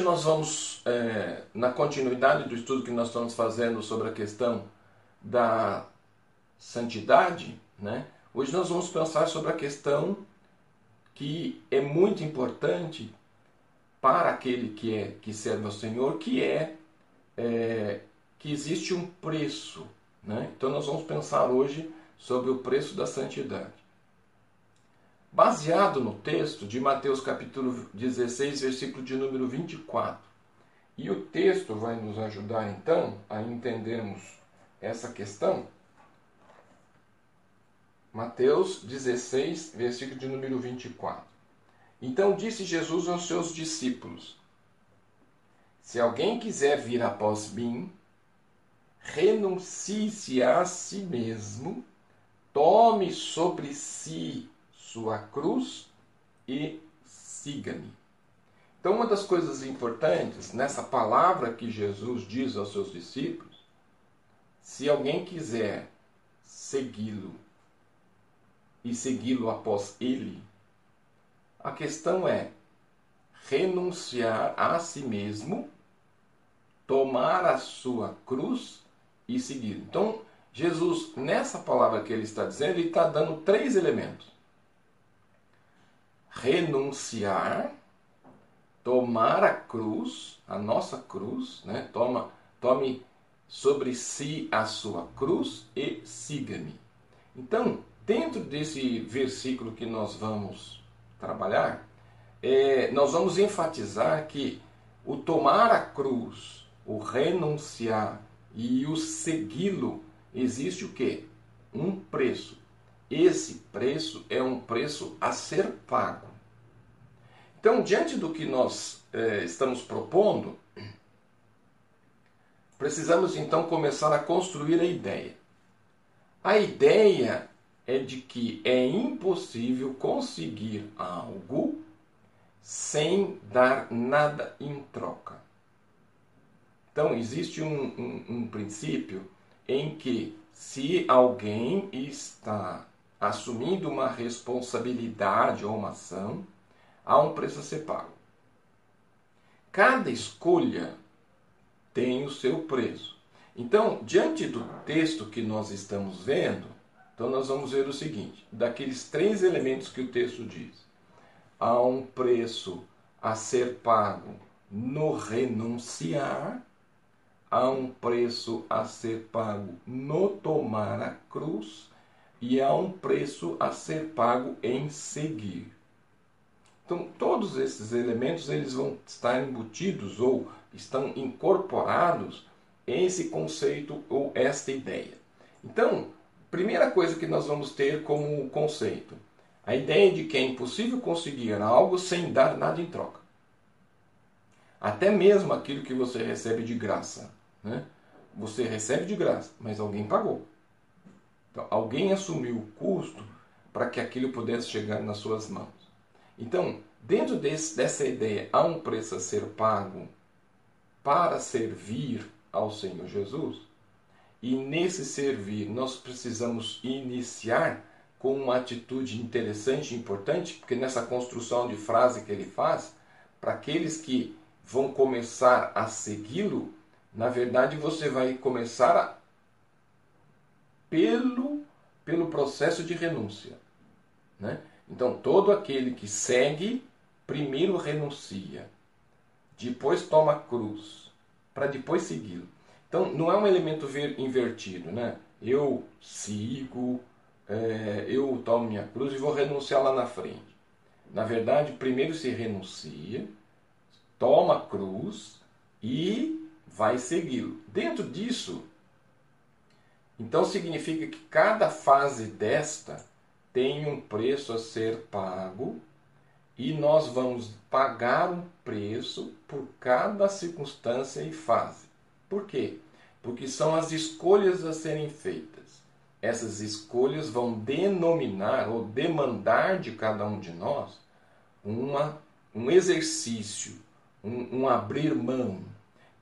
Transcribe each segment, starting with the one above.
hoje nós vamos, é, na continuidade do estudo que nós estamos fazendo sobre a questão da santidade, né? hoje nós vamos pensar sobre a questão que é muito importante para aquele que é que serve ao Senhor, que é, é que existe um preço. Né? Então nós vamos pensar hoje sobre o preço da santidade. Baseado no texto de Mateus capítulo 16, versículo de número 24. E o texto vai nos ajudar então a entendermos essa questão. Mateus 16, versículo de número 24. Então disse Jesus aos seus discípulos: Se alguém quiser vir após mim, renuncie-se a si mesmo, tome sobre si sua cruz e siga-me. Então, uma das coisas importantes nessa palavra que Jesus diz aos seus discípulos, se alguém quiser segui-lo e segui-lo após ele, a questão é renunciar a si mesmo, tomar a sua cruz e seguir. Então, Jesus, nessa palavra que ele está dizendo, ele está dando três elementos: renunciar, tomar a cruz, a nossa cruz, né? Toma, tome sobre si a sua cruz e siga-me. Então, dentro desse versículo que nós vamos trabalhar, é, nós vamos enfatizar que o tomar a cruz, o renunciar e o segui-lo, existe o que? Um preço. Esse preço é um preço a ser pago. Então, diante do que nós é, estamos propondo, precisamos então começar a construir a ideia. A ideia é de que é impossível conseguir algo sem dar nada em troca. Então, existe um, um, um princípio em que, se alguém está assumindo uma responsabilidade ou uma ação, há um preço a ser pago. Cada escolha tem o seu preço. Então, diante do texto que nós estamos vendo, então nós vamos ver o seguinte: daqueles três elementos que o texto diz, há um preço a ser pago no renunciar, há um preço a ser pago no tomar a cruz e há um preço a ser pago em seguir. Então, todos esses elementos eles vão estar embutidos ou estão incorporados esse conceito ou esta ideia. Então, primeira coisa que nós vamos ter como conceito, a ideia de que é impossível conseguir algo sem dar nada em troca. Até mesmo aquilo que você recebe de graça. Né? Você recebe de graça, mas alguém pagou. Então, alguém assumiu o custo para que aquilo pudesse chegar nas suas mãos. Então, dentro desse, dessa ideia, há um preço a ser pago para servir ao Senhor Jesus. E nesse servir, nós precisamos iniciar com uma atitude interessante e importante, porque nessa construção de frase que ele faz, para aqueles que vão começar a segui-lo, na verdade você vai começar a, pelo, pelo processo de renúncia. Né? Então, todo aquele que segue, primeiro renuncia, depois toma a cruz, para depois segui-lo. Então, não é um elemento ver, invertido, né? Eu sigo, é, eu tomo minha cruz e vou renunciar lá na frente. Na verdade, primeiro se renuncia, toma a cruz e vai segui-lo. Dentro disso, então significa que cada fase desta tem um preço a ser pago e nós vamos pagar um preço por cada circunstância e fase. Por quê? Porque são as escolhas a serem feitas. Essas escolhas vão denominar ou demandar de cada um de nós uma, um exercício, um, um abrir mão.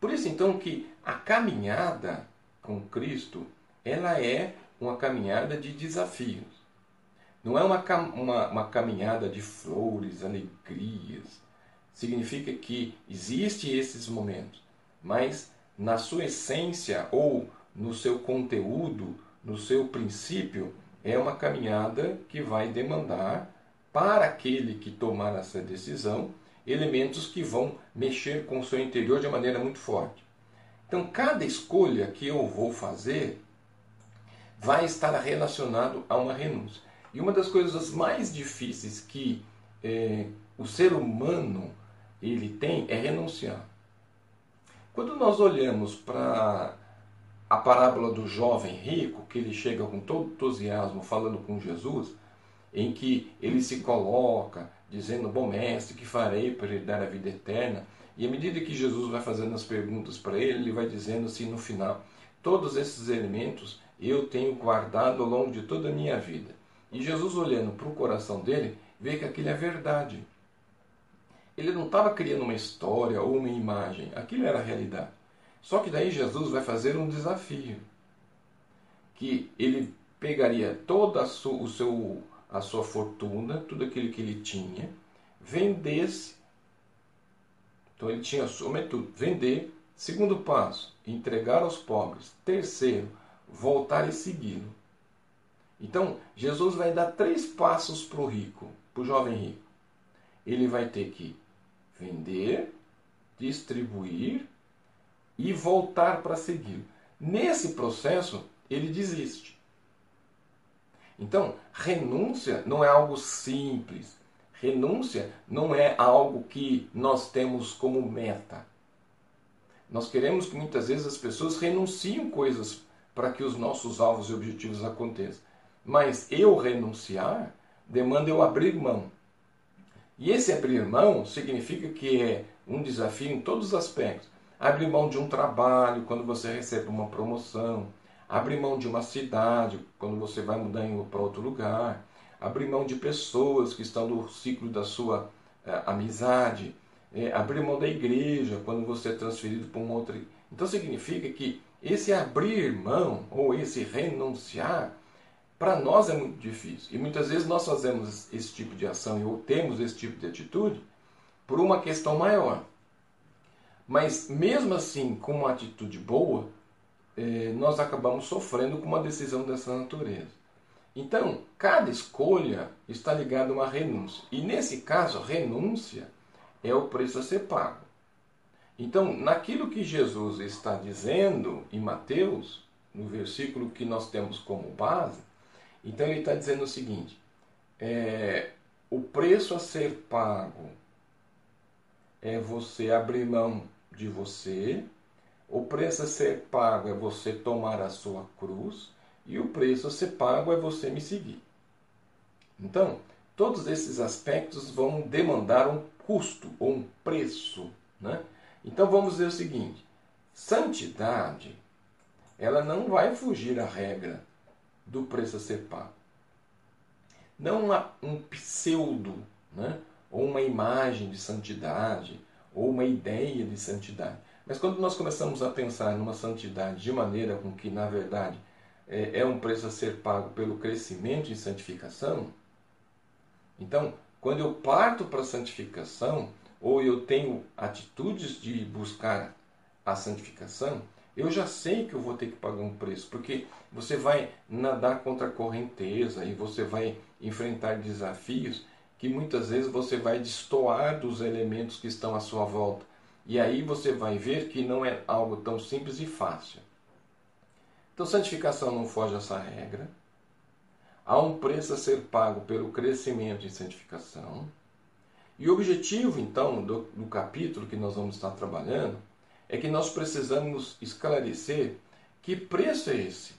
Por isso então que a caminhada com Cristo, ela é uma caminhada de desafios. Não é uma, uma, uma caminhada de flores, alegrias. significa que existe esses momentos, mas na sua essência ou no seu conteúdo, no seu princípio, é uma caminhada que vai demandar para aquele que tomar essa decisão elementos que vão mexer com o seu interior de maneira muito forte. Então, cada escolha que eu vou fazer vai estar relacionado a uma renúncia. E uma das coisas mais difíceis que é, o ser humano ele tem é renunciar. Quando nós olhamos para a parábola do jovem rico, que ele chega com todo entusiasmo falando com Jesus, em que ele se coloca dizendo: Bom mestre, que farei para lhe dar a vida eterna? E à medida que Jesus vai fazendo as perguntas para ele, ele vai dizendo assim no final: Todos esses elementos eu tenho guardado ao longo de toda a minha vida. E Jesus, olhando para o coração dele, vê que aquilo é verdade. Ele não estava criando uma história ou uma imagem, aquilo era a realidade. Só que daí Jesus vai fazer um desafio. Que ele pegaria toda a sua, o seu, a sua fortuna, tudo aquilo que ele tinha, vendesse. Então ele tinha sobretudo vender. Segundo passo, entregar aos pobres. Terceiro, voltar e segui-lo. Então, Jesus vai dar três passos para o rico, para o jovem rico. Ele vai ter que vender, distribuir e voltar para segui-lo. Nesse processo, ele desiste. Então, renúncia não é algo simples. Renúncia não é algo que nós temos como meta. Nós queremos que muitas vezes as pessoas renunciem coisas para que os nossos alvos e objetivos aconteçam. Mas eu renunciar demanda eu abrir mão. E esse abrir mão significa que é um desafio em todos os aspectos. Abrir mão de um trabalho quando você recebe uma promoção, abrir mão de uma cidade quando você vai mudar para outro lugar, abrir mão de pessoas que estão no ciclo da sua é, amizade, é, abrir mão da igreja quando você é transferido para um outro. Então significa que esse abrir mão ou esse renunciar para nós é muito difícil. E muitas vezes nós fazemos esse tipo de ação ou temos esse tipo de atitude por uma questão maior. Mas mesmo assim, com uma atitude boa, eh, nós acabamos sofrendo com uma decisão dessa natureza. Então, cada escolha está ligada a uma renúncia. E nesse caso, renúncia é o preço a ser pago. Então, naquilo que Jesus está dizendo em Mateus, no versículo que nós temos como base, então ele está dizendo o seguinte: é, o preço a ser pago é você abrir mão de você, o preço a ser pago é você tomar a sua cruz, e o preço a ser pago é você me seguir. Então, todos esses aspectos vão demandar um custo ou um preço. Né? Então vamos dizer o seguinte: santidade, ela não vai fugir à regra do preço a ser pago. Não uma, um pseudo, né? ou uma imagem de santidade, ou uma ideia de santidade. Mas quando nós começamos a pensar numa santidade de maneira com que, na verdade, é, é um preço a ser pago pelo crescimento em santificação, então, quando eu parto para a santificação, ou eu tenho atitudes de buscar a santificação, eu já sei que eu vou ter que pagar um preço, porque você vai nadar contra a correnteza e você vai enfrentar desafios que muitas vezes você vai destoar dos elementos que estão à sua volta. E aí você vai ver que não é algo tão simples e fácil. Então, santificação não foge a essa regra. Há um preço a ser pago pelo crescimento em santificação. E o objetivo, então, do, do capítulo que nós vamos estar trabalhando é que nós precisamos esclarecer que preço é esse.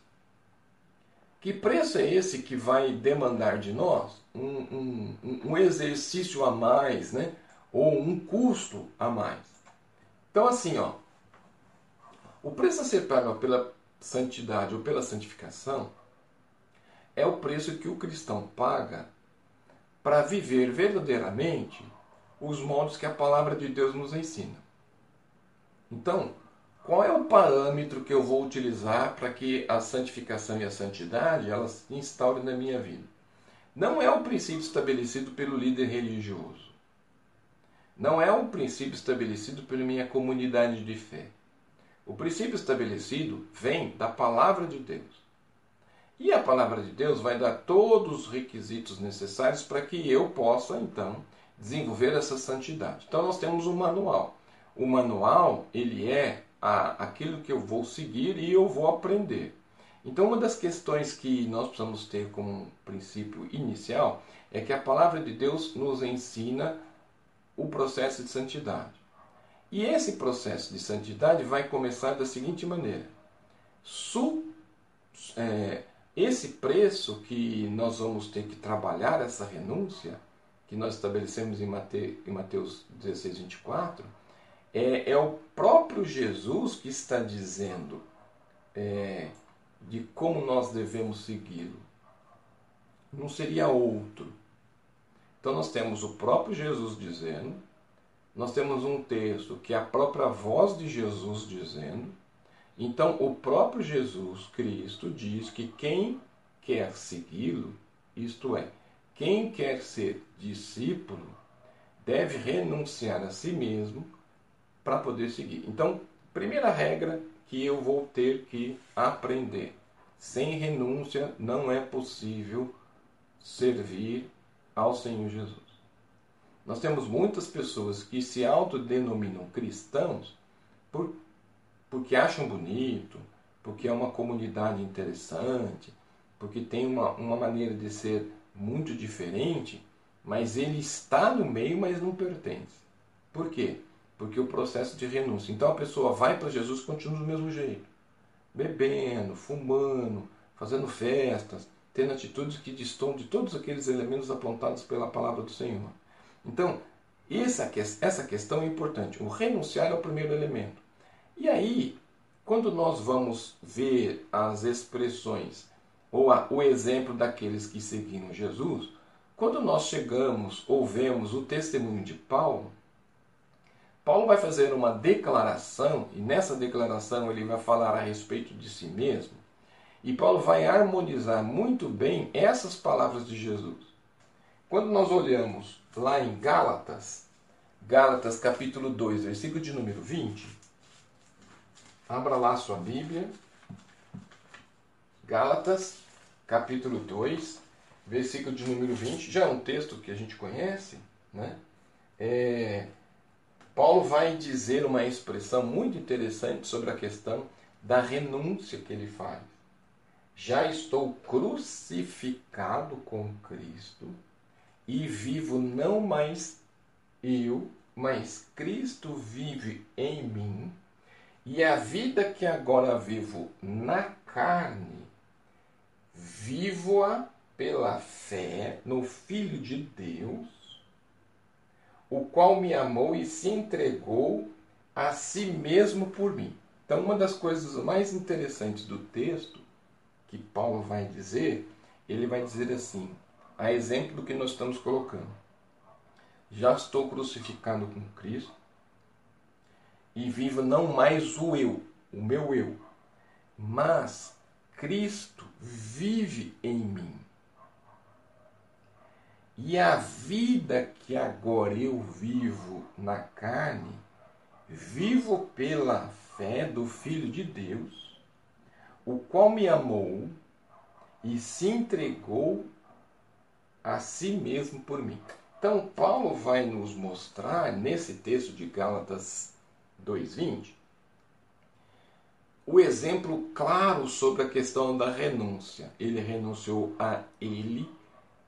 Que preço é esse que vai demandar de nós um, um, um exercício a mais, né? ou um custo a mais? Então, assim, ó, o preço a ser pago pela santidade ou pela santificação é o preço que o cristão paga para viver verdadeiramente os modos que a palavra de Deus nos ensina. Então, qual é o parâmetro que eu vou utilizar para que a santificação e a santidade elas se instaurem na minha vida? Não é o princípio estabelecido pelo líder religioso. não é um princípio estabelecido pela minha comunidade de fé. O princípio estabelecido vem da palavra de Deus. E a palavra de Deus vai dar todos os requisitos necessários para que eu possa, então, desenvolver essa santidade. Então nós temos um manual. O manual, ele é a, aquilo que eu vou seguir e eu vou aprender. Então uma das questões que nós precisamos ter como princípio inicial é que a palavra de Deus nos ensina o processo de santidade. E esse processo de santidade vai começar da seguinte maneira: Su, é, esse preço que nós vamos ter que trabalhar, essa renúncia, que nós estabelecemos em Mateus, em Mateus 16, 24, é, é o próprio Jesus que está dizendo é, de como nós devemos segui-lo. Não seria outro. Então nós temos o próprio Jesus dizendo, nós temos um texto que é a própria voz de Jesus dizendo. Então o próprio Jesus Cristo diz que quem quer segui-lo, isto é, quem quer ser discípulo, deve renunciar a si mesmo para poder seguir. Então, primeira regra que eu vou ter que aprender: sem renúncia não é possível servir ao Senhor Jesus. Nós temos muitas pessoas que se autodenominam cristãos por, porque acham bonito, porque é uma comunidade interessante, porque tem uma, uma maneira de ser muito diferente, mas ele está no meio, mas não pertence. Por quê? Porque o processo de renúncia. Então a pessoa vai para Jesus e continua do mesmo jeito, bebendo, fumando, fazendo festas, tendo atitudes que distam de todos aqueles elementos apontados pela palavra do Senhor. Então, essa, essa questão é importante. O renunciar é o primeiro elemento. E aí, quando nós vamos ver as expressões ou a, o exemplo daqueles que seguiram Jesus, quando nós chegamos ou vemos o testemunho de Paulo, Paulo vai fazer uma declaração, e nessa declaração ele vai falar a respeito de si mesmo, e Paulo vai harmonizar muito bem essas palavras de Jesus. Quando nós olhamos lá em Gálatas, Gálatas capítulo 2, versículo de número 20, abra lá sua Bíblia. Gálatas, capítulo 2, versículo de número 20, já é um texto que a gente conhece, né? É, Paulo vai dizer uma expressão muito interessante sobre a questão da renúncia que ele faz. Já estou crucificado com Cristo e vivo não mais eu, mas Cristo vive em mim. E a vida que agora vivo na carne, vivo-a pela fé no Filho de Deus, o qual me amou e se entregou a si mesmo por mim. Então, uma das coisas mais interessantes do texto que Paulo vai dizer, ele vai dizer assim, a exemplo do que nós estamos colocando. Já estou crucificado com Cristo e vivo não mais o eu, o meu eu, mas Cristo vive em mim. E a vida que agora eu vivo na carne, vivo pela fé do Filho de Deus, o qual me amou e se entregou a si mesmo por mim. Então, Paulo vai nos mostrar, nesse texto de Gálatas 2,20, o exemplo claro sobre a questão da renúncia. Ele renunciou a ele,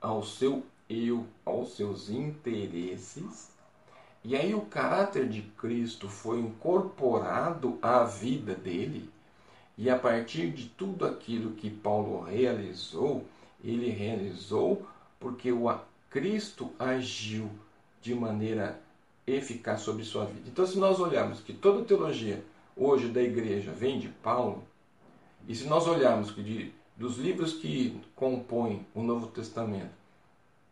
ao seu eu, aos seus interesses. E aí o caráter de Cristo foi incorporado à vida dele. E a partir de tudo aquilo que Paulo realizou, ele realizou porque o Cristo agiu de maneira eficaz sobre sua vida. Então, se nós olharmos que toda teologia hoje da igreja vem de Paulo, e se nós olharmos que de, dos livros que compõem o Novo Testamento,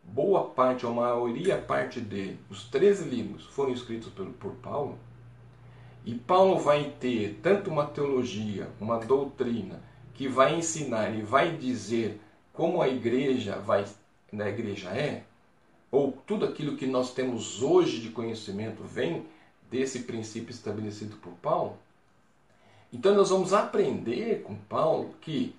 boa parte, ou maioria parte dele, os 13 livros, foram escritos por, por Paulo, e Paulo vai ter tanto uma teologia, uma doutrina, que vai ensinar e vai dizer como a igreja vai, a igreja é, ou tudo aquilo que nós temos hoje de conhecimento vem desse princípio estabelecido por Paulo. Então nós vamos aprender com Paulo que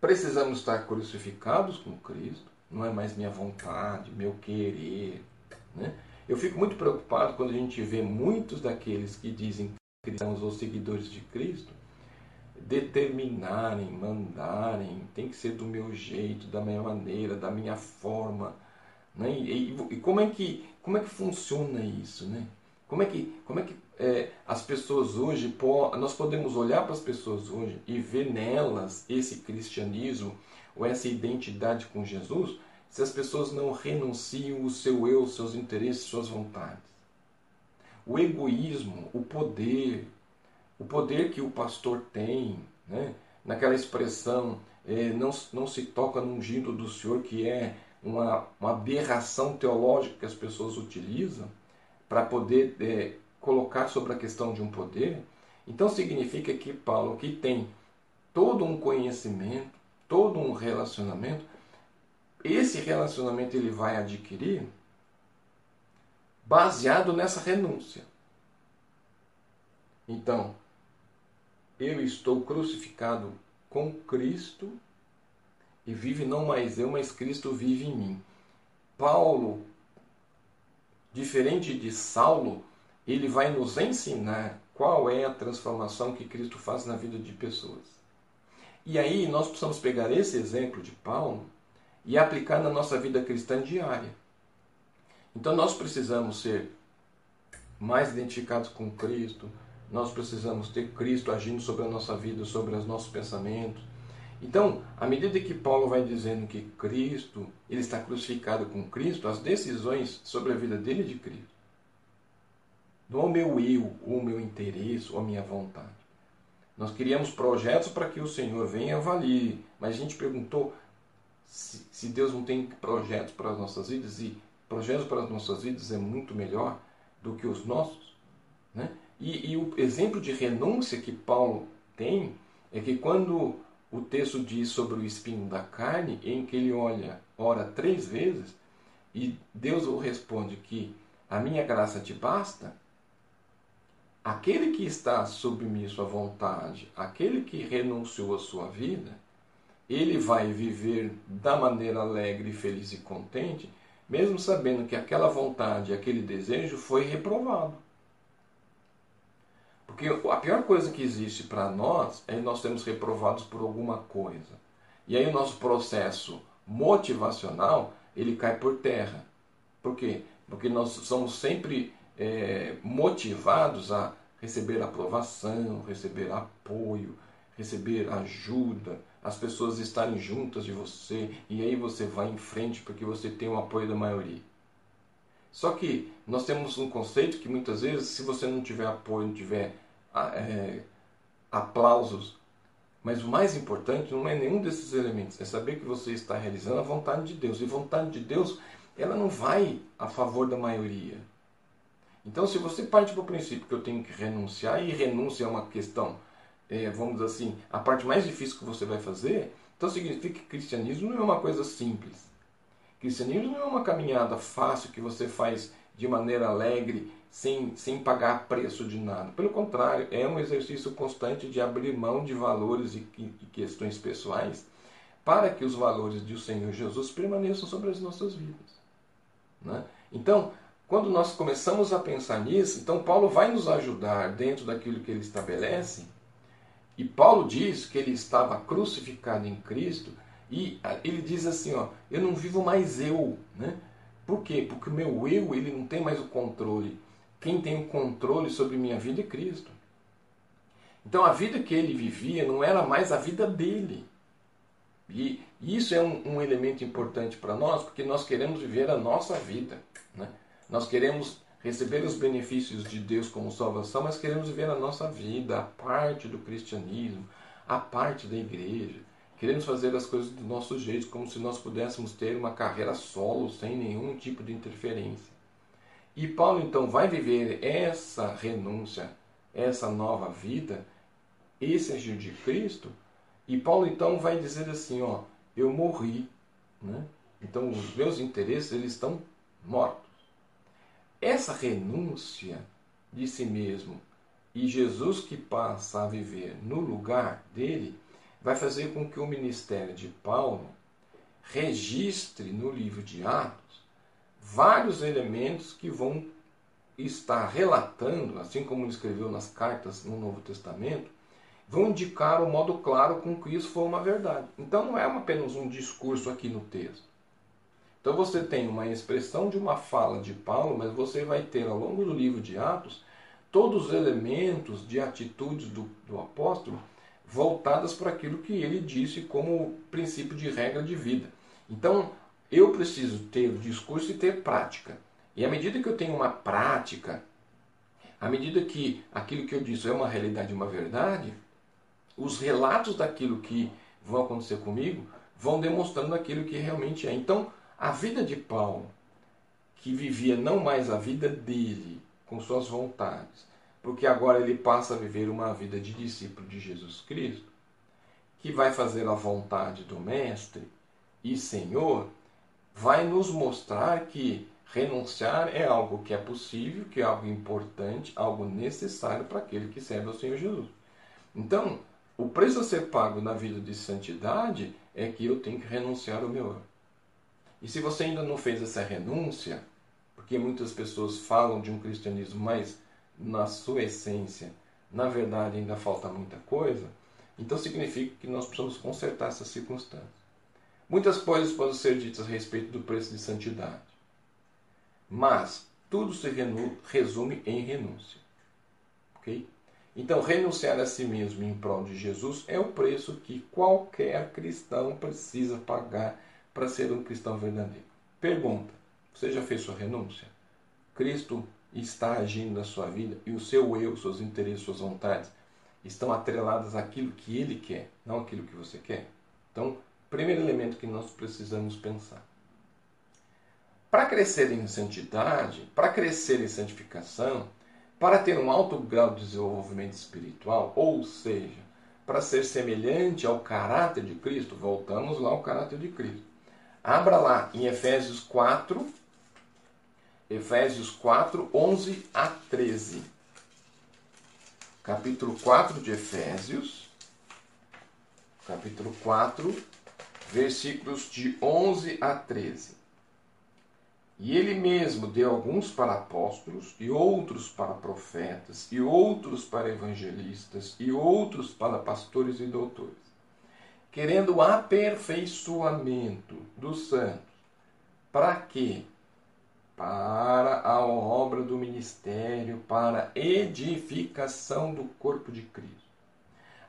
precisamos estar crucificados com Cristo, não é mais minha vontade, meu querer. Né? Eu fico muito preocupado quando a gente vê muitos daqueles que dizem cristãos ou seguidores de Cristo determinarem, mandarem, tem que ser do meu jeito, da minha maneira, da minha forma. Né? E, e, e como, é que, como é que funciona isso? Né? Como é que, como é que é, as pessoas hoje, nós podemos olhar para as pessoas hoje e ver nelas esse cristianismo ou essa identidade com Jesus, se as pessoas não renunciam o seu eu, seus interesses, suas vontades. O egoísmo, o poder, o poder que o pastor tem, né? naquela expressão, é, não, não se toca no ungido do Senhor, que é uma, uma aberração teológica que as pessoas utilizam para poder é, colocar sobre a questão de um poder. Então significa que Paulo, que tem todo um conhecimento, todo um relacionamento, esse relacionamento ele vai adquirir baseado nessa renúncia. Então, eu estou crucificado com Cristo e vive não mais eu, mas Cristo vive em mim. Paulo, diferente de Saulo, ele vai nos ensinar qual é a transformação que Cristo faz na vida de pessoas. E aí nós precisamos pegar esse exemplo de Paulo e aplicar na nossa vida cristã diária. Então nós precisamos ser mais identificados com Cristo, nós precisamos ter Cristo agindo sobre a nossa vida, sobre os nossos pensamentos. Então, à medida que Paulo vai dizendo que Cristo, ele está crucificado com Cristo, as decisões sobre a vida dele é de Cristo. Não é o meu eu, o meu interesse, ou a minha vontade. Nós queríamos projetos para que o Senhor venha e avalie, mas a gente perguntou se, se Deus não tem projetos para as nossas vidas, e projetos para as nossas vidas é muito melhor do que os nossos. Né? E, e o exemplo de renúncia que Paulo tem é que quando o texto diz sobre o espinho da carne, em que ele olha, ora três vezes, e Deus o responde que a minha graça te basta, aquele que está submisso à vontade, aquele que renunciou à sua vida, ele vai viver da maneira alegre, feliz e contente, mesmo sabendo que aquela vontade, aquele desejo foi reprovado. Porque a pior coisa que existe para nós é nós sermos reprovados por alguma coisa. E aí o nosso processo motivacional ele cai por terra. Por quê? Porque nós somos sempre é, motivados a receber aprovação, receber apoio, receber ajuda, as pessoas estarem juntas de você e aí você vai em frente porque você tem o apoio da maioria. Só que nós temos um conceito que muitas vezes, se você não tiver apoio, não tiver é, aplausos, mas o mais importante não é nenhum desses elementos, é saber que você está realizando a vontade de Deus. E vontade de Deus, ela não vai a favor da maioria. Então, se você parte para o princípio que eu tenho que renunciar, e renúncia é uma questão, é, vamos dizer assim, a parte mais difícil que você vai fazer, então significa que cristianismo não é uma coisa simples. Cristianismo não é uma caminhada fácil que você faz de maneira alegre, sem, sem pagar preço de nada. Pelo contrário, é um exercício constante de abrir mão de valores e, e questões pessoais para que os valores do Senhor Jesus permaneçam sobre as nossas vidas. Né? Então, quando nós começamos a pensar nisso, então Paulo vai nos ajudar dentro daquilo que ele estabelece. E Paulo diz que ele estava crucificado em Cristo e ele diz assim, ó, eu não vivo mais eu, né? Por quê? Porque o meu eu, ele não tem mais o controle. Quem tem o controle sobre minha vida é Cristo. Então a vida que ele vivia não era mais a vida dele. E isso é um, um elemento importante para nós, porque nós queremos viver a nossa vida. Né? Nós queremos receber os benefícios de Deus como salvação, mas queremos viver a nossa vida, a parte do cristianismo, a parte da igreja. Queremos fazer as coisas do nosso jeito, como se nós pudéssemos ter uma carreira solo, sem nenhum tipo de interferência. E Paulo então vai viver essa renúncia, essa nova vida, esse agir de Cristo, e Paulo então vai dizer assim, ó, eu morri, né? Então os meus interesses eles estão mortos. Essa renúncia de si mesmo e Jesus que passa a viver no lugar dele vai fazer com que o ministério de Paulo registre no livro de Atos vários elementos que vão estar relatando, assim como ele escreveu nas cartas no Novo Testamento, vão indicar o modo claro com que isso foi uma verdade. Então não é apenas um discurso aqui no texto. Então você tem uma expressão de uma fala de Paulo, mas você vai ter ao longo do livro de Atos todos os elementos de atitudes do, do apóstolo voltadas para aquilo que ele disse como princípio de regra de vida. Então eu preciso ter o discurso e ter prática. E à medida que eu tenho uma prática, à medida que aquilo que eu disse é uma realidade, uma verdade, os relatos daquilo que vão acontecer comigo vão demonstrando aquilo que realmente é. Então, a vida de Paulo, que vivia não mais a vida dele, com suas vontades, porque agora ele passa a viver uma vida de discípulo de Jesus Cristo, que vai fazer a vontade do Mestre e Senhor, vai nos mostrar que renunciar é algo que é possível, que é algo importante, algo necessário para aquele que serve ao Senhor Jesus. Então, o preço a ser pago na vida de santidade é que eu tenho que renunciar ao meu eu. E se você ainda não fez essa renúncia, porque muitas pessoas falam de um cristianismo, mas na sua essência, na verdade, ainda falta muita coisa, então significa que nós precisamos consertar essas circunstâncias. Muitas coisas podem ser ditas a respeito do preço de santidade, mas tudo se resume em renúncia. Ok? Então, renunciar a si mesmo em prol de Jesus é o preço que qualquer cristão precisa pagar para ser um cristão verdadeiro. Pergunta: você já fez sua renúncia? Cristo está agindo na sua vida e o seu eu, seus interesses, suas vontades estão atreladas àquilo que ele quer, não àquilo que você quer? Então, primeiro elemento que nós precisamos pensar. Para crescer em santidade, para crescer em santificação, para ter um alto grau de desenvolvimento espiritual, ou seja, para ser semelhante ao caráter de Cristo, voltamos lá ao caráter de Cristo. Abra lá em Efésios 4, Efésios 4, 11 a 13. Capítulo 4 de Efésios, capítulo 4, versículos de 11 a 13. E ele mesmo deu alguns para apóstolos, e outros para profetas, e outros para evangelistas, e outros para pastores e doutores, querendo o aperfeiçoamento dos santos. Para quê? Para a obra do ministério, para edificação do corpo de Cristo,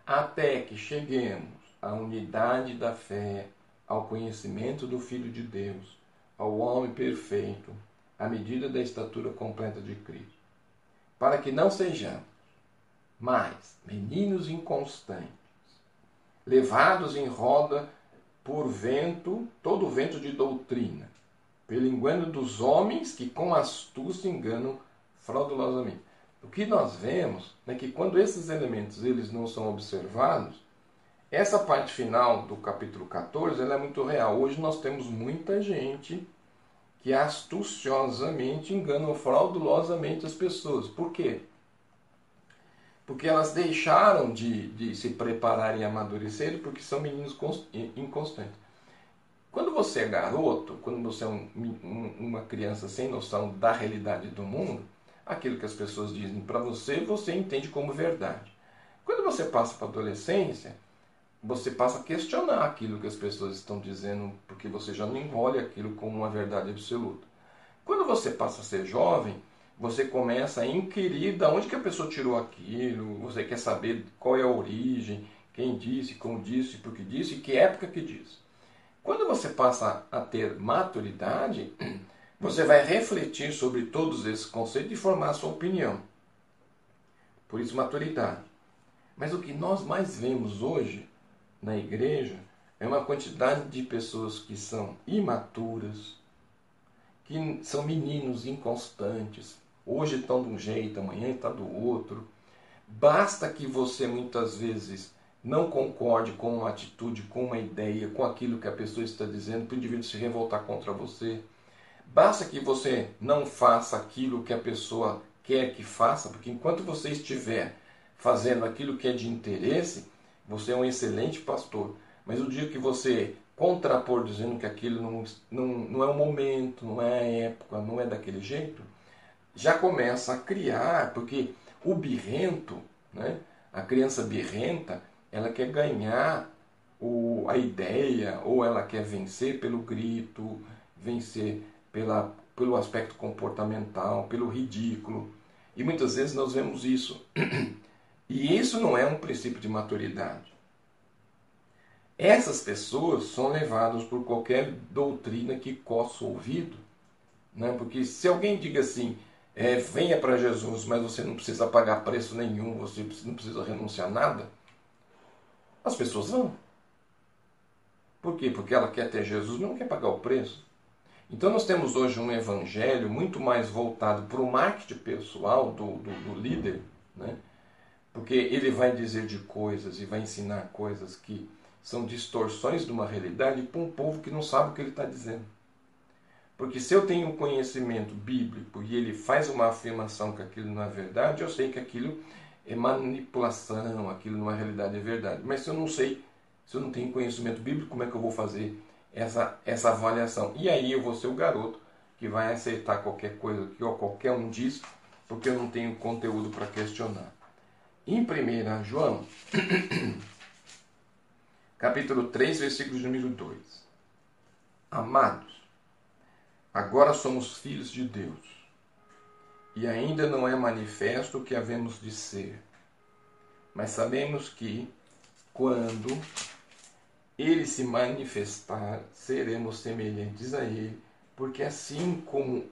até que cheguemos à unidade da fé, ao conhecimento do Filho de Deus ao homem perfeito, à medida da estatura completa de Cristo, para que não sejamos mais meninos inconstantes, levados em roda por vento, todo vento de doutrina, pelo engano dos homens que com astúcia enganam fraudulosamente. O que nós vemos é que quando esses elementos eles não são observados, essa parte final do capítulo 14 ela é muito real. Hoje nós temos muita gente que astuciosamente enganam fraudulosamente as pessoas. Por quê? Porque elas deixaram de, de se preparar e amadurecer porque são meninos inconstantes. Quando você é garoto, quando você é um, um, uma criança sem noção da realidade do mundo, aquilo que as pessoas dizem para você, você entende como verdade. Quando você passa para a adolescência, você passa a questionar aquilo que as pessoas estão dizendo, porque você já não engole aquilo como uma verdade absoluta. Quando você passa a ser jovem, você começa a inquirir de onde que a pessoa tirou aquilo, você quer saber qual é a origem, quem disse, como disse, por que disse e que época que disse. Quando você passa a ter maturidade, você vai refletir sobre todos esses conceitos e formar a sua opinião. Por isso, maturidade. Mas o que nós mais vemos hoje na igreja é uma quantidade de pessoas que são imaturas, que são meninos inconstantes. Hoje estão de um jeito, amanhã está do outro. Basta que você muitas vezes não concorde com uma atitude, com uma ideia, com aquilo que a pessoa está dizendo, para o indivíduo se revoltar contra você. Basta que você não faça aquilo que a pessoa quer que faça, porque enquanto você estiver fazendo aquilo que é de interesse, você é um excelente pastor. Mas o dia que você contrapor dizendo que aquilo não, não, não é o momento, não é a época, não é daquele jeito, já começa a criar, porque o birrento, né, a criança birrenta, ela quer ganhar o, a ideia, ou ela quer vencer pelo grito, vencer pela, pelo aspecto comportamental, pelo ridículo. E muitas vezes nós vemos isso. E isso não é um princípio de maturidade. Essas pessoas são levadas por qualquer doutrina que coça o ouvido. Né? Porque se alguém diga assim, é, venha para Jesus, mas você não precisa pagar preço nenhum, você não precisa renunciar a nada, as pessoas vão. Por quê? Porque ela quer ter Jesus, não quer pagar o preço. Então nós temos hoje um evangelho muito mais voltado para o marketing pessoal do, do, do líder, né? Porque ele vai dizer de coisas e vai ensinar coisas que são distorções de uma realidade para um povo que não sabe o que ele está dizendo. Porque se eu tenho um conhecimento bíblico e ele faz uma afirmação que aquilo não é verdade, eu sei que aquilo é manipulação, aquilo não é realidade, é verdade. Mas se eu não sei, se eu não tenho conhecimento bíblico, como é que eu vou fazer essa, essa avaliação? E aí eu vou ser o garoto que vai aceitar qualquer coisa que qualquer um diz, porque eu não tenho conteúdo para questionar. Em 1 João, capítulo 3, versículo número 2. Amados, agora somos filhos de Deus, e ainda não é manifesto o que havemos de ser, mas sabemos que, quando ele se manifestar, seremos semelhantes a ele, porque assim como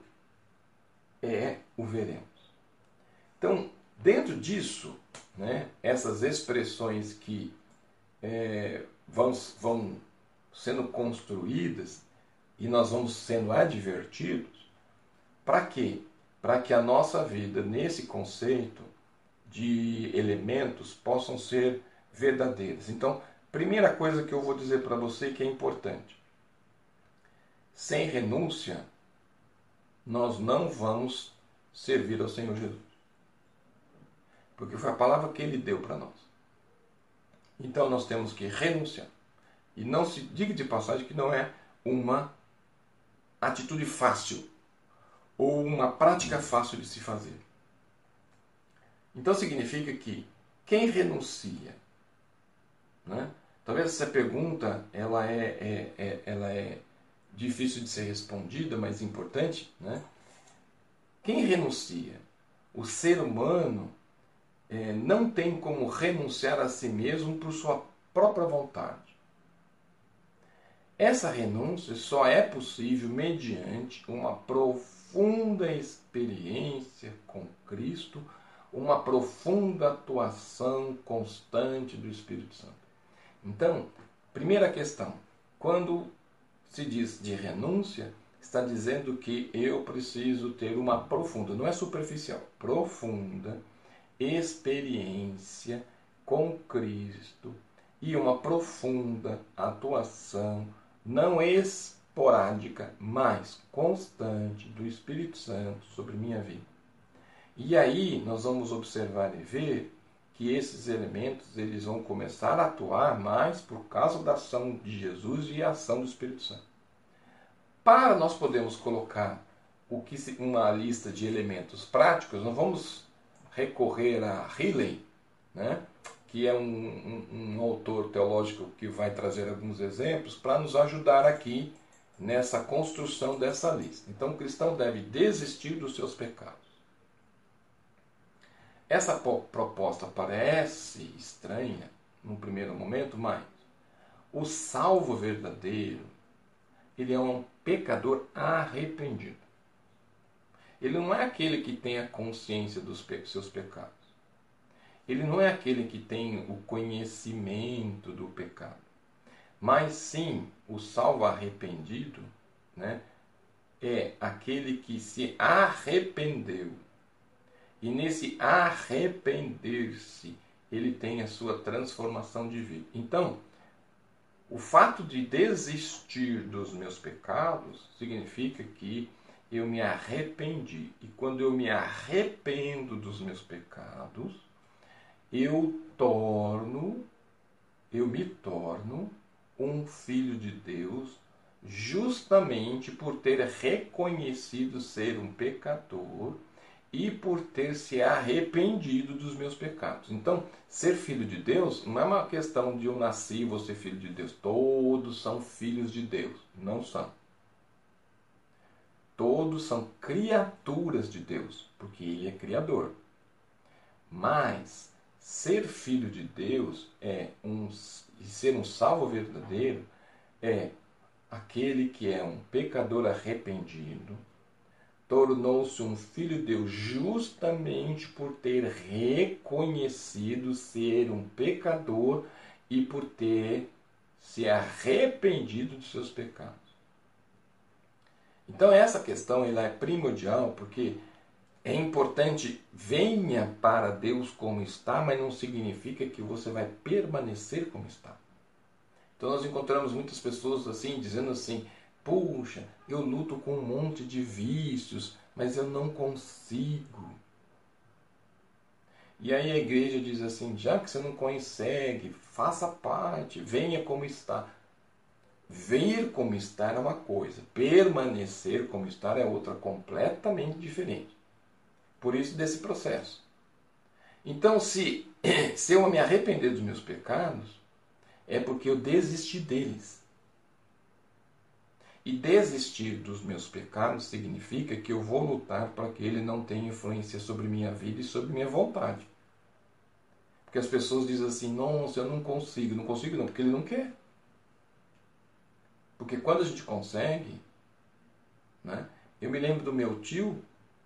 é, o veremos. Então, dentro disso, né, essas expressões que é, vão, vão sendo construídas e nós vamos sendo advertidos, para quê? Para que a nossa vida, nesse conceito de elementos, possam ser verdadeiras. Então, primeira coisa que eu vou dizer para você que é importante: sem renúncia, nós não vamos servir ao Senhor Jesus. Porque foi a palavra que ele deu para nós. Então nós temos que renunciar. E não se diga de passagem que não é uma atitude fácil ou uma prática fácil de se fazer. Então significa que quem renuncia, né? talvez essa pergunta ela é, é, é, ela é difícil de ser respondida, mas importante, né? Quem renuncia? O ser humano é, não tem como renunciar a si mesmo por sua própria vontade. Essa renúncia só é possível mediante uma profunda experiência com Cristo, uma profunda atuação constante do Espírito Santo. Então, primeira questão: quando se diz de renúncia, está dizendo que eu preciso ter uma profunda, não é superficial, profunda experiência com Cristo e uma profunda atuação, não esporádica, mas constante do Espírito Santo sobre minha vida. E aí nós vamos observar e ver que esses elementos eles vão começar a atuar mais por causa da ação de Jesus e a ação do Espírito Santo. Para nós podermos colocar o que uma lista de elementos práticos, nós vamos recorrer a Riley, né? que é um, um, um autor teológico que vai trazer alguns exemplos para nos ajudar aqui nessa construção dessa lista. Então, o cristão deve desistir dos seus pecados. Essa proposta parece estranha no primeiro momento, mas o salvo verdadeiro, ele é um pecador arrependido. Ele não é aquele que tem a consciência dos seus pecados. Ele não é aquele que tem o conhecimento do pecado. Mas sim, o salvo arrependido né, é aquele que se arrependeu. E nesse arrepender-se, ele tem a sua transformação de vida. Então, o fato de desistir dos meus pecados significa que eu me arrependi. E quando eu me arrependo dos meus pecados, eu torno, eu me torno um filho de Deus justamente por ter reconhecido ser um pecador e por ter se arrependido dos meus pecados. Então, ser filho de Deus não é uma questão de eu nasci e vou ser filho de Deus. Todos são filhos de Deus. Não são. Todos são criaturas de Deus, porque Ele é Criador. Mas ser filho de Deus é um e ser um salvo verdadeiro é aquele que é um pecador arrependido, tornou-se um filho de Deus justamente por ter reconhecido ser um pecador e por ter se arrependido de seus pecados. Então essa questão ela é primordial porque é importante venha para Deus como está, mas não significa que você vai permanecer como está. Então nós encontramos muitas pessoas assim dizendo assim: "Puxa, eu luto com um monte de vícios, mas eu não consigo". E aí a igreja diz assim: "Já que você não consegue, faça parte, venha como está". Vir como está é uma coisa, permanecer como está é outra completamente diferente. Por isso desse processo. Então, se, se eu me arrepender dos meus pecados, é porque eu desisti deles. E desistir dos meus pecados significa que eu vou lutar para que ele não tenha influência sobre minha vida e sobre minha vontade. Porque as pessoas dizem assim: nossa, eu não consigo. Não consigo, não, porque ele não quer. Porque quando a gente consegue, né? eu me lembro do meu tio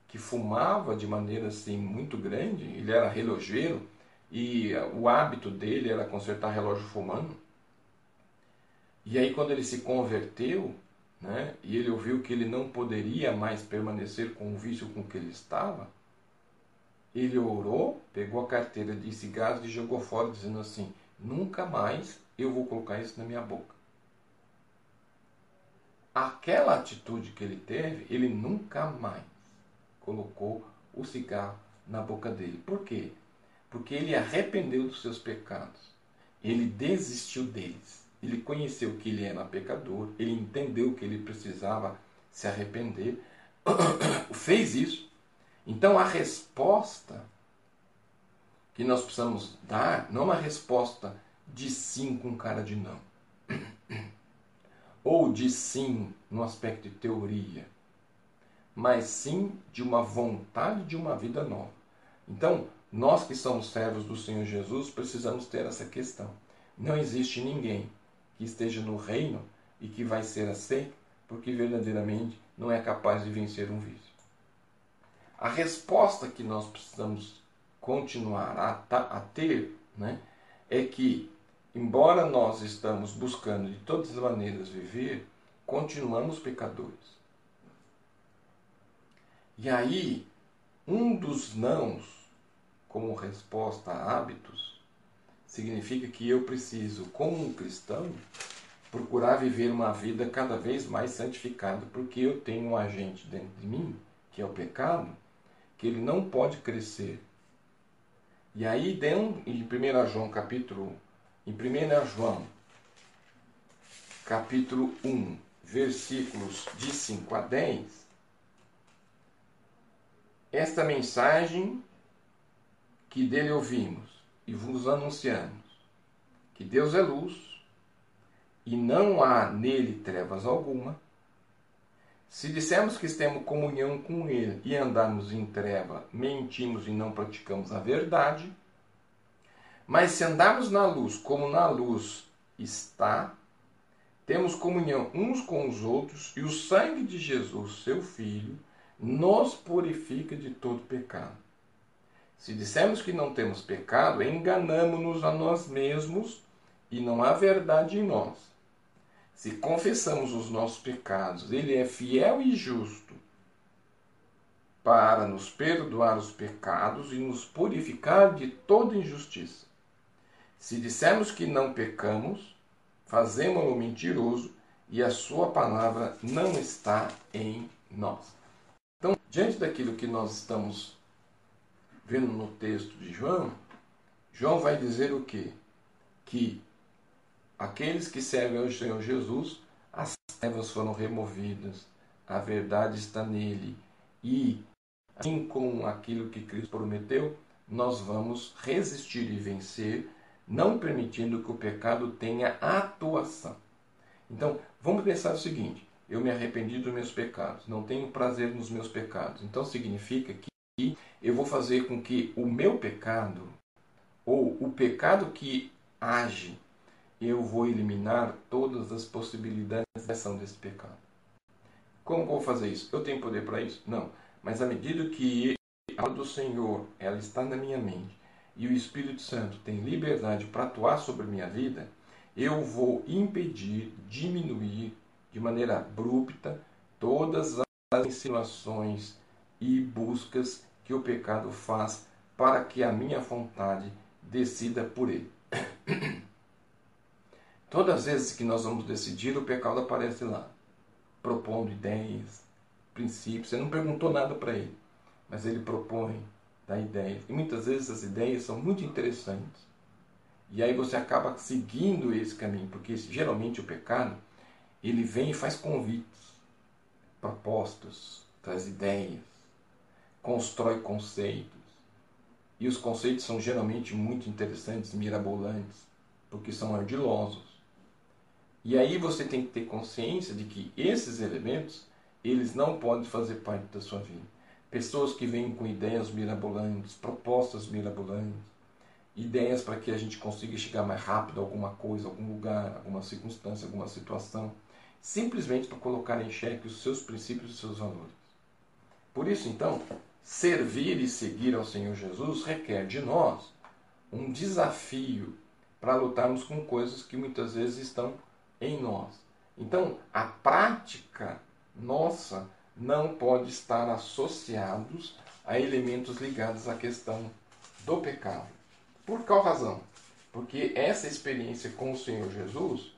que fumava de maneira assim muito grande, ele era relojeiro e o hábito dele era consertar relógio fumando. E aí quando ele se converteu, né, e ele ouviu que ele não poderia mais permanecer com o vício com que ele estava, ele orou, pegou a carteira de cigarros e jogou fora, dizendo assim: nunca mais eu vou colocar isso na minha boca. Aquela atitude que ele teve, ele nunca mais colocou o cigarro na boca dele. Por quê? Porque ele arrependeu dos seus pecados. Ele desistiu deles. Ele conheceu que ele era pecador, ele entendeu que ele precisava se arrepender, fez isso. Então a resposta que nós precisamos dar não é uma resposta de sim com cara de não. Ou de sim no aspecto de teoria, mas sim de uma vontade de uma vida nova. Então, nós que somos servos do Senhor Jesus precisamos ter essa questão. Não existe ninguém que esteja no reino e que vai ser aceito porque verdadeiramente não é capaz de vencer um vício. A resposta que nós precisamos continuar a, a ter né, é que, embora nós estamos buscando de todas as maneiras viver, continuamos pecadores. E aí, um dos nãos como resposta a hábitos, significa que eu preciso, como um cristão, procurar viver uma vida cada vez mais santificada, porque eu tenho um agente dentro de mim, que é o pecado, que ele não pode crescer. E aí, em 1 João capítulo, em 1 João, capítulo 1, versículos de 5 a 10, esta mensagem que dele ouvimos e vos anunciamos que Deus é luz e não há nele trevas alguma. Se dissermos que temos comunhão com Ele e andarmos em treva, mentimos e não praticamos a verdade. Mas se andarmos na luz, como na luz está, temos comunhão uns com os outros, e o sangue de Jesus, seu Filho, nos purifica de todo pecado. Se dissermos que não temos pecado, enganamos-nos a nós mesmos e não há verdade em nós. Se confessamos os nossos pecados, Ele é fiel e justo para nos perdoar os pecados e nos purificar de toda injustiça. Se dissermos que não pecamos, fazemos-lo mentiroso e a sua palavra não está em nós. Então, diante daquilo que nós estamos vendo no texto de João, João vai dizer o quê? Que aqueles que servem ao Senhor Jesus, as trevas foram removidas, a verdade está nele e assim como aquilo que Cristo prometeu, nós vamos resistir e vencer, não permitindo que o pecado tenha atuação. Então, vamos pensar o seguinte: eu me arrependi dos meus pecados, não tenho prazer nos meus pecados. Então, significa que eu vou fazer com que o meu pecado, ou o pecado que age, eu vou eliminar todas as possibilidades de ação desse pecado. Como vou fazer isso? Eu tenho poder para isso? Não. Mas à medida que a do Senhor ela está na minha mente e o Espírito Santo tem liberdade para atuar sobre minha vida, eu vou impedir, diminuir de maneira abrupta todas as insinuações e buscas que o pecado faz para que a minha vontade decida por ele. Todas as vezes que nós vamos decidir, o pecado aparece lá, propondo ideias, princípios. Você não perguntou nada para ele, mas ele propõe, dá ideias. E muitas vezes as ideias são muito interessantes. E aí você acaba seguindo esse caminho, porque geralmente o pecado, ele vem e faz convites, propostas, traz ideias, constrói conceitos. E os conceitos são geralmente muito interessantes, mirabolantes, porque são ardilosos. E aí você tem que ter consciência de que esses elementos eles não podem fazer parte da sua vida. Pessoas que vêm com ideias mirabolantes, propostas mirabolantes, ideias para que a gente consiga chegar mais rápido a alguma coisa, algum lugar, alguma circunstância, alguma situação, simplesmente para colocar em xeque os seus princípios e os seus valores. Por isso, então, servir e seguir ao Senhor Jesus requer de nós um desafio para lutarmos com coisas que muitas vezes estão em nós. Então, a prática nossa não pode estar associados a elementos ligados à questão do pecado. Por qual razão? Porque essa experiência com o Senhor Jesus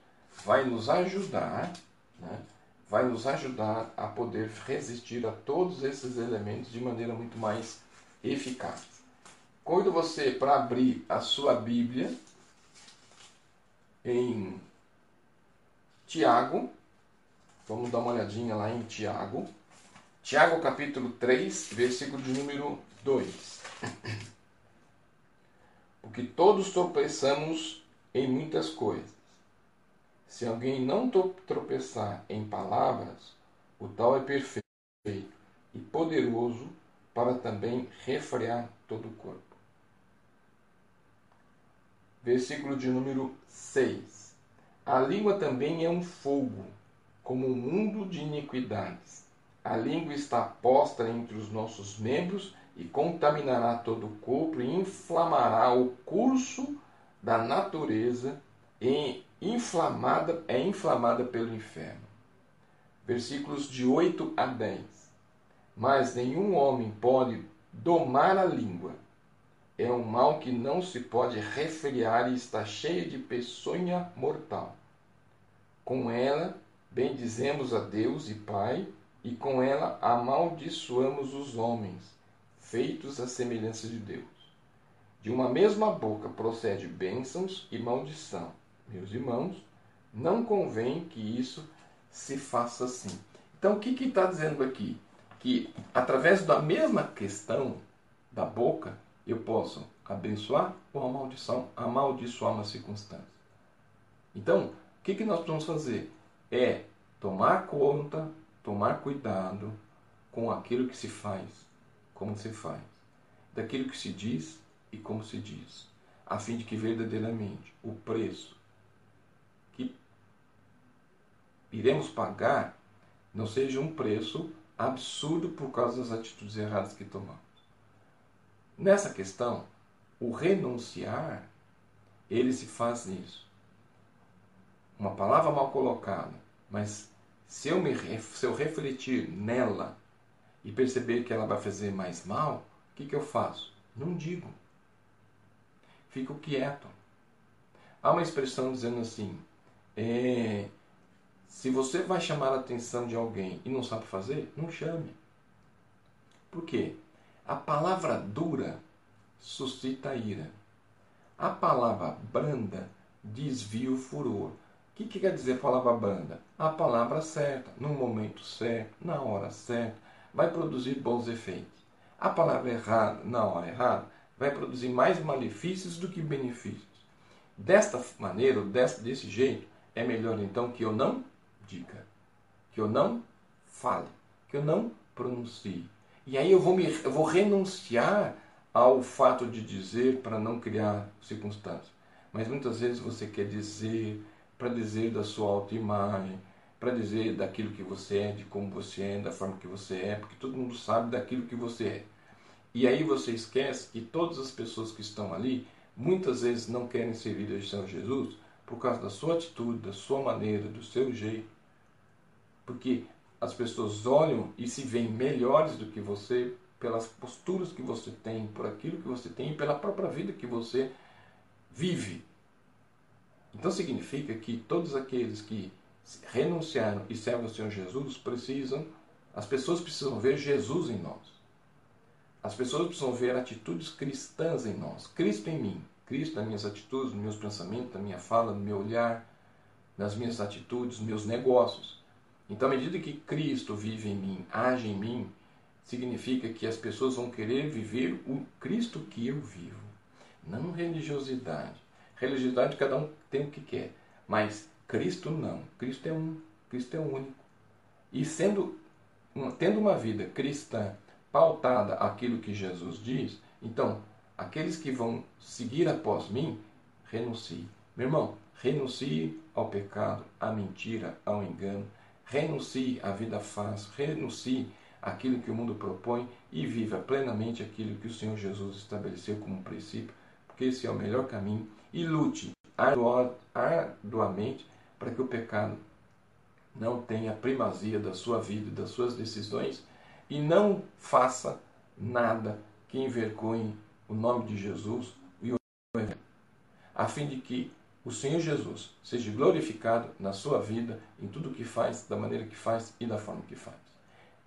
vai nos ajudar, né, vai nos ajudar a poder resistir a todos esses elementos de maneira muito mais eficaz. Convido você para abrir a sua Bíblia em Tiago, Vamos dar uma olhadinha lá em Tiago. Tiago capítulo 3, versículo de número 2. Porque todos tropeçamos em muitas coisas. Se alguém não tropeçar em palavras, o tal é perfeito e poderoso para também refrear todo o corpo. Versículo de número 6. A língua também é um fogo como um mundo de iniquidades. A língua está posta entre os nossos membros e contaminará todo o corpo e inflamará o curso da natureza e inflamada é inflamada pelo inferno. Versículos de 8 a 10. Mas nenhum homem pode domar a língua. É um mal que não se pode refriar e está cheia de peçonha mortal. Com ela Bendizemos a Deus e Pai, e com ela amaldiçoamos os homens, feitos à semelhança de Deus. De uma mesma boca procede bênçãos e maldição. Meus irmãos, não convém que isso se faça assim. Então, o que está dizendo aqui? Que através da mesma questão da boca, eu posso abençoar ou amaldiçoar, amaldiçoar uma circunstância. Então, o que, que nós precisamos fazer? é tomar conta, tomar cuidado com aquilo que se faz, como se faz, daquilo que se diz e como se diz, a fim de que verdadeiramente o preço que iremos pagar não seja um preço absurdo por causa das atitudes erradas que tomamos. Nessa questão, o renunciar, ele se faz nisso. Uma palavra mal colocada, mas se eu, me, se eu refletir nela e perceber que ela vai fazer mais mal, o que, que eu faço? Não digo. Fico quieto. Há uma expressão dizendo assim: é, se você vai chamar a atenção de alguém e não sabe fazer, não chame. Por quê? A palavra dura suscita ira. A palavra branda desvia o furor. O que, que quer dizer palavra branda? A palavra certa, no momento certo, na hora certa, vai produzir bons efeitos. A palavra errada, na hora errada, vai produzir mais malefícios do que benefícios. Desta maneira, desse, desse jeito, é melhor então que eu não diga, que eu não fale, que eu não pronuncie. E aí eu vou, me, eu vou renunciar ao fato de dizer para não criar circunstâncias. Mas muitas vezes você quer dizer para dizer da sua autoimagem, para dizer daquilo que você é, de como você é, da forma que você é, porque todo mundo sabe daquilo que você é. E aí você esquece que todas as pessoas que estão ali muitas vezes não querem servir ao Senhor Jesus por causa da sua atitude, da sua maneira, do seu jeito. Porque as pessoas olham e se veem melhores do que você pelas posturas que você tem, por aquilo que você tem e pela própria vida que você vive. Então significa que todos aqueles que renunciaram e servem ao Senhor Jesus precisam, as pessoas precisam ver Jesus em nós. As pessoas precisam ver atitudes cristãs em nós, Cristo em mim, Cristo nas minhas atitudes, nos meus pensamentos, na minha fala, no meu olhar, nas minhas atitudes, nos meus negócios. Então, à medida que Cristo vive em mim, age em mim, significa que as pessoas vão querer viver o Cristo que eu vivo. Não religiosidade. Religiosidade cada um tem o que quer, mas Cristo não. Cristo é um, Cristo é único. E sendo tendo uma vida cristã pautada aquilo que Jesus diz, então aqueles que vão seguir após mim, renuncie. Meu irmão, renuncie ao pecado, à mentira, ao engano, renuncie à vida fácil, renuncie aquilo que o mundo propõe e viva plenamente aquilo que o Senhor Jesus estabeleceu como princípio, porque esse é o melhor caminho, e lute arduamente para que o pecado não tenha primazia da sua vida e das suas decisões e não faça nada que envergonhe o nome de Jesus e o Evangelho, a fim de que o Senhor Jesus seja glorificado na sua vida, em tudo que faz, da maneira que faz e da forma que faz.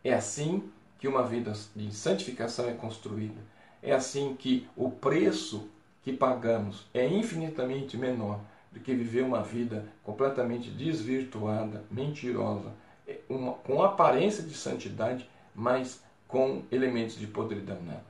É assim que uma vida de santificação é construída. É assim que o preço que pagamos é infinitamente menor do que viver uma vida completamente desvirtuada, mentirosa, é uma, com aparência de santidade, mas com elementos de podridão nela.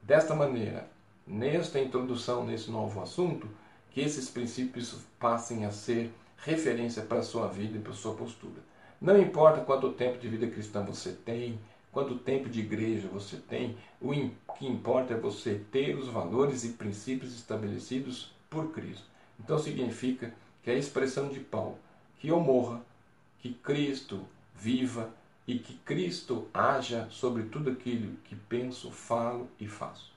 Desta maneira, nesta introdução, nesse novo assunto, que esses princípios passem a ser referência para a sua vida e para a sua postura. Não importa quanto tempo de vida cristã você tem, quanto tempo de igreja você tem, o que importa é você ter os valores e princípios estabelecidos por Cristo. Então significa que a expressão de Paulo, que eu morra, que Cristo viva e que Cristo haja sobre tudo aquilo que penso, falo e faço.